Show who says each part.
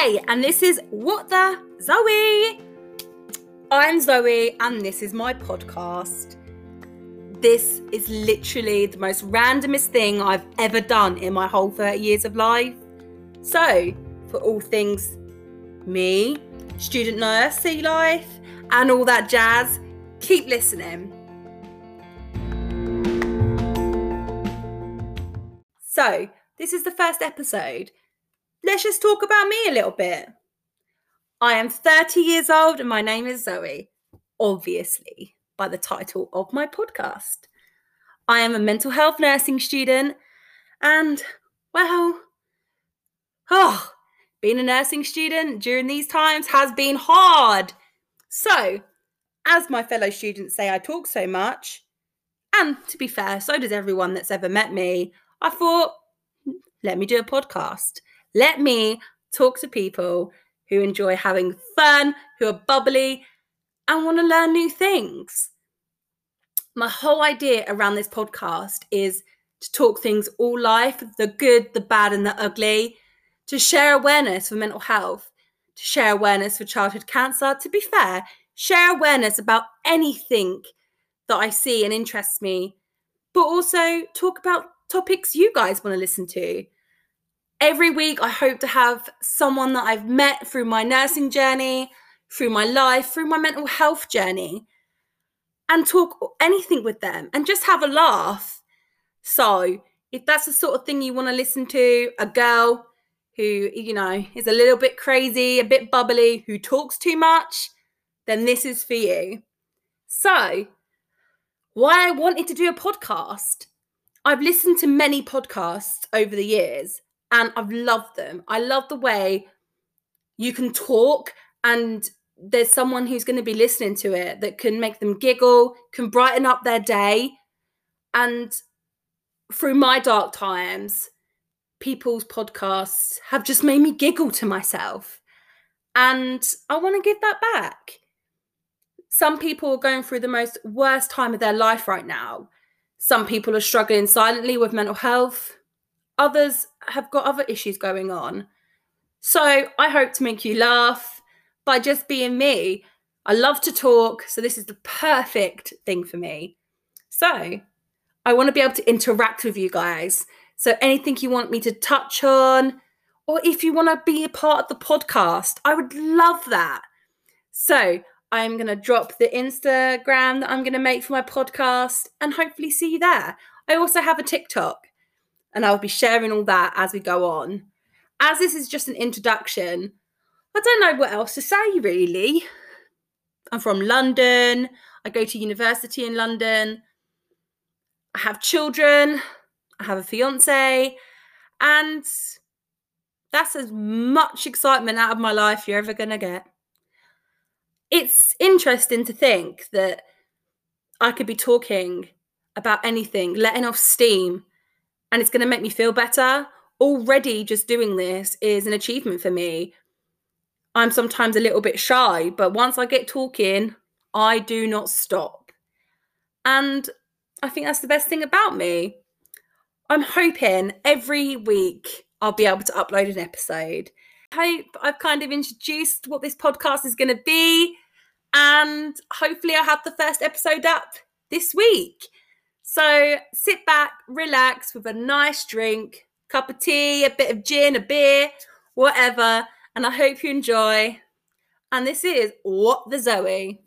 Speaker 1: Hey, and this is What the Zoe. I'm Zoe, and this is my podcast. This is literally the most randomest thing I've ever done in my whole 30 years of life. So, for all things me, student nurse, sea life, and all that jazz, keep listening. So, this is the first episode. Let's just talk about me a little bit. I am 30 years old and my name is Zoe, obviously, by the title of my podcast. I am a mental health nursing student and, well, oh, being a nursing student during these times has been hard. So, as my fellow students say, I talk so much, and to be fair, so does everyone that's ever met me. I thought, hmm, let me do a podcast. Let me talk to people who enjoy having fun, who are bubbly, and want to learn new things. My whole idea around this podcast is to talk things all life the good, the bad, and the ugly, to share awareness for mental health, to share awareness for childhood cancer. To be fair, share awareness about anything that I see and interests me, but also talk about topics you guys want to listen to. Every week, I hope to have someone that I've met through my nursing journey, through my life, through my mental health journey, and talk anything with them and just have a laugh. So, if that's the sort of thing you want to listen to, a girl who, you know, is a little bit crazy, a bit bubbly, who talks too much, then this is for you. So, why I wanted to do a podcast I've listened to many podcasts over the years and I've loved them. I love the way you can talk and there's someone who's going to be listening to it that can make them giggle, can brighten up their day. And through my dark times, people's podcasts have just made me giggle to myself. And I want to give that back. Some people are going through the most worst time of their life right now. Some people are struggling silently with mental health. Others have got other issues going on. So I hope to make you laugh by just being me. I love to talk, so this is the perfect thing for me. So I want to be able to interact with you guys. So anything you want me to touch on, or if you want to be a part of the podcast, I would love that. So I'm going to drop the Instagram that I'm going to make for my podcast and hopefully see you there. I also have a TikTok and I'll be sharing all that as we go on. As this is just an introduction, I don't know what else to say really. I'm from London. I go to university in London. I have children. I have a fiance. And that's as much excitement out of my life you're ever going to get it's interesting to think that I could be talking about anything, letting off steam, and it's going to make me feel better. Already, just doing this is an achievement for me. I'm sometimes a little bit shy, but once I get talking, I do not stop. And I think that's the best thing about me. I'm hoping every week I'll be able to upload an episode hope I've kind of introduced what this podcast is going to be. And hopefully, I'll have the first episode up this week. So sit back, relax with a nice drink, cup of tea, a bit of gin, a beer, whatever. And I hope you enjoy. And this is What the Zoe.